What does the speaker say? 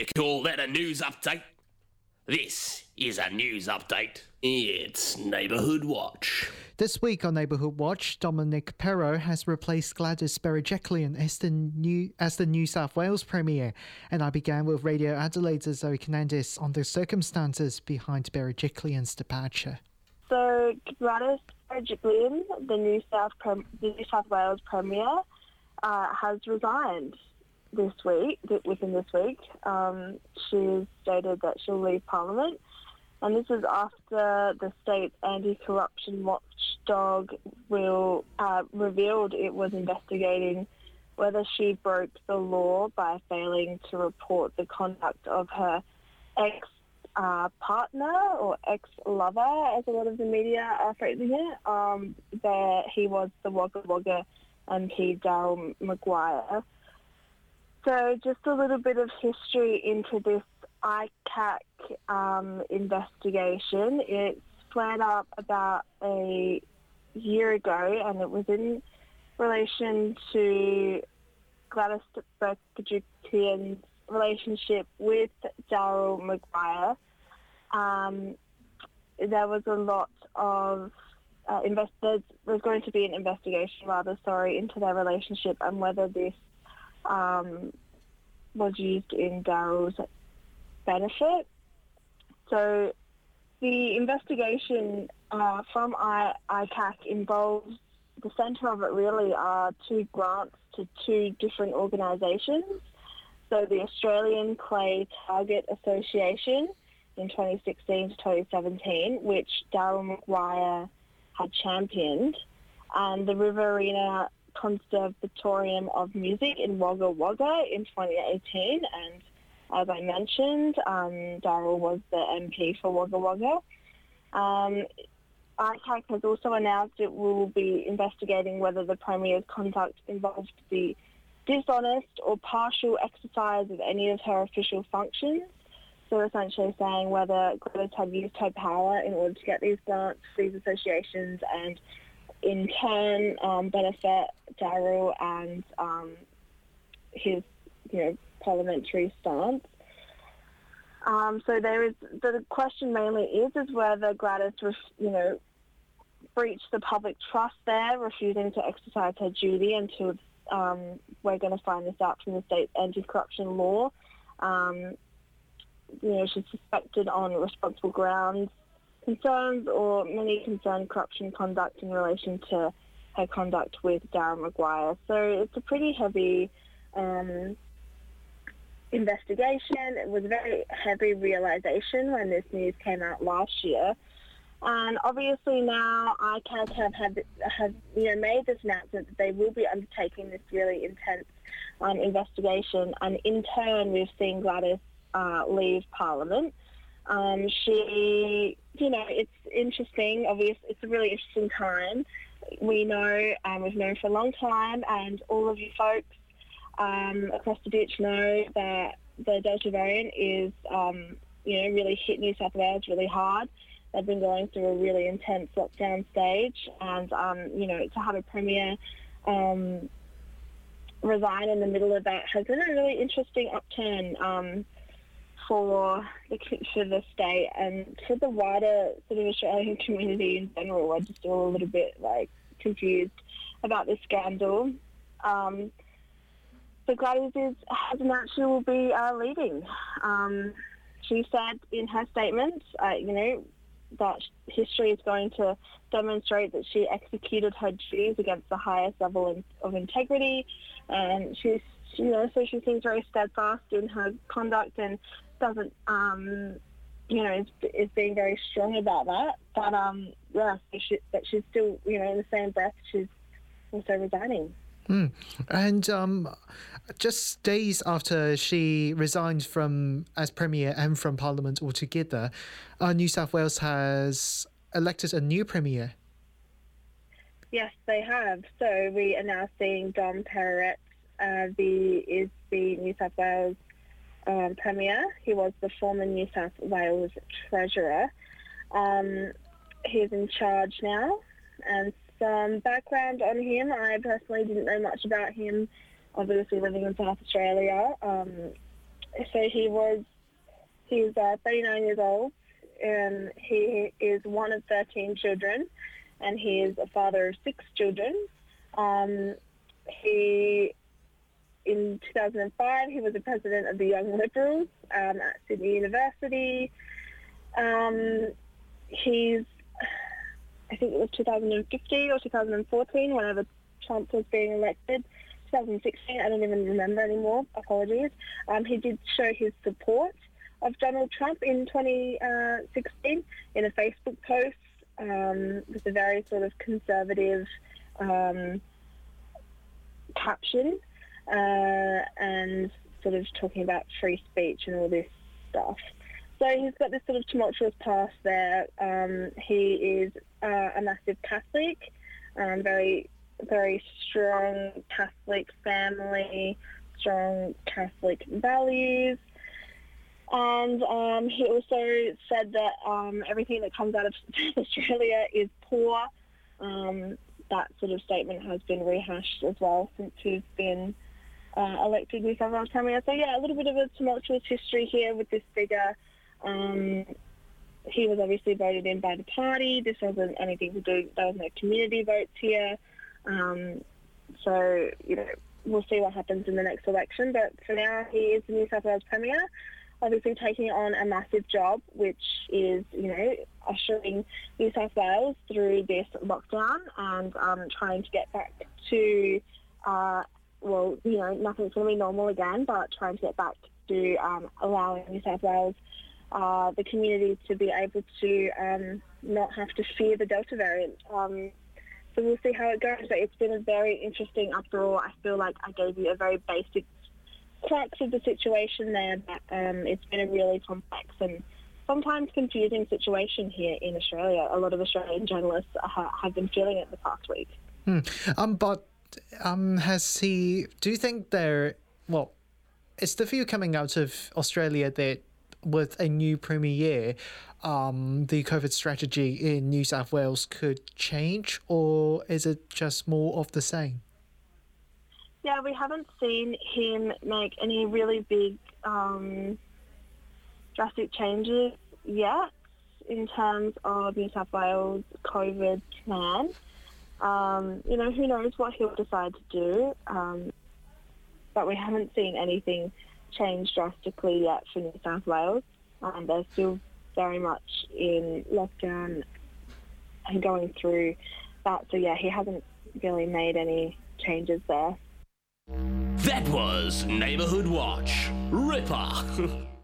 You call that a news update? This is a news update. It's Neighbourhood Watch. This week on Neighbourhood Watch, Dominic Perrottet has replaced Gladys Berejiklian as the new as the New South Wales Premier, and I began with Radio Adelaide's Zoe Canandis on the circumstances behind Berejiklian's departure. So Gladys Berejiklian, the New South Prem- the New South Wales Premier, uh, has resigned this week. Within this week, um, she's stated that she'll leave Parliament, and this is after the state's anti-corruption watchdog will uh, revealed it was investigating whether she broke the law by failing to report the conduct of her ex uh, partner or ex-lover, as a lot of the media are phrasing it. Um, that he was the Wagga Wagga MP Daryl Maguire. So just a little bit of history into this ICAC um, investigation. It flared up about a year ago and it was in relation to Gladys Berejiklian's relationship with Daryl Maguire. Um, there was a lot of uh, invest- going to be an investigation, rather, sorry, into their relationship and whether this um, was used in Daryl's benefit. So the investigation uh, from I- ICAC involves the centre of it really are two grants to two different organisations. So the Australian Clay Target Association in 2016 to 2017, which Daryl Maguire had championed, and the Riverina Conservatorium of Music in Wagga Wagga in 2018. And as I mentioned, um, Daryl was the MP for Wagga Wagga. Um, ICAC has also announced it will be investigating whether the Premier's conduct involved the dishonest or partial exercise of any of her official functions. So essentially saying whether Gladys had used her power in order to get these grants these associations and in turn um, benefit Daryl and um, his, you know, parliamentary stance. Um, so there is the question mainly is is whether Gladys, you know, breached the public trust there, refusing to exercise her duty until um, we're going to find this out from the state anti-corruption law. Um, you know, she's suspected on responsible grounds concerns or many concerned corruption conduct in relation to her conduct with Darren Maguire. So it's a pretty heavy um, investigation. It was a very heavy realisation when this news came out last year. And obviously now ICAC have have you know made this announcement that they will be undertaking this really intense um, investigation, and in turn we've seen Gladys uh, leave Parliament. Um, she, you know, it's interesting. Obviously, it's a really interesting time. We know, um, we've known for a long time, and all of you folks um, across the ditch know that the Delta variant is, um, you know, really hit New South Wales really hard. They've been going through a really intense lockdown stage, and um, you know, to have a premier um, resign in the middle of that has been a really interesting upturn for the for the state and for the wider sort of Australian community in general. I'm just all a little bit like confused about this scandal. Um, but Gladys is, has announced she will be uh, leaving. Um, she said in her statement, uh, you know, that history is going to demonstrate that she executed her duties against the highest level of integrity, and she's, you know, so she seems very steadfast in her conduct and doesn't, um, you know, is, is being very strong about that. But um, yeah, she, but she's still, you know, in the same breath, she's also resigning. Mm. And um, just days after she resigned from as premier and from Parliament altogether, uh, New South Wales has elected a new premier. Yes, they have. So we are now seeing Dom Perrottet uh, the is the New South Wales um, premier. He was the former New South Wales treasurer. Um, he's in charge now, and some background on him. I personally didn't know much about him. Obviously, living in South Australia, um, so he was he's uh, 39 years old, and he is one of 13 children, and he is a father of six children. Um, he in 2005 he was the president of the Young Liberals um, at Sydney University. Um, he's I think it was 2015 or 2014, whenever Trump was being elected. 2016, I don't even remember anymore. Apologies. Um, he did show his support of Donald Trump in 2016 in a Facebook post um, with a very sort of conservative um, caption uh, and sort of talking about free speech and all this stuff. So he's got this sort of tumultuous past there. Um, he is uh, a massive Catholic, um, very, very strong Catholic family, strong Catholic values. And um, he also said that um, everything that comes out of Australia is poor. Um, that sort of statement has been rehashed as well since he's been uh, elected New South Wales Premier. So yeah, a little bit of a tumultuous history here with this figure. Um, he was obviously voted in by the party. This wasn't anything to do. There was no community votes here. Um, so you know, we'll see what happens in the next election. But for now, he is the New South Wales Premier obviously taking on a massive job, which is, you know, ushering New South Wales through this lockdown and um, trying to get back to, uh, well, you know, nothing's going to be normal again, but trying to get back to um, allowing New South Wales, uh, the community to be able to um, not have to fear the Delta variant. Um, so we'll see how it goes. But it's been a very interesting, after all, I feel like I gave you a very basic crux of the situation there, but um, it's been a really complex and sometimes confusing situation here in Australia. A lot of Australian journalists have been feeling it the past week. Hmm. Um, but um, has he? Do you think there? Well, is the view coming out of Australia that with a new premier, um, the COVID strategy in New South Wales could change, or is it just more of the same? Yeah, we haven't seen him make any really big um, drastic changes yet in terms of New South Wales COVID plan. Um, you know, who knows what he'll decide to do, um, but we haven't seen anything change drastically yet for New South Wales. Um, they're still very much in lockdown and going through that. So yeah, he hasn't really made any changes there. That was Neighborhood Watch. Ripper.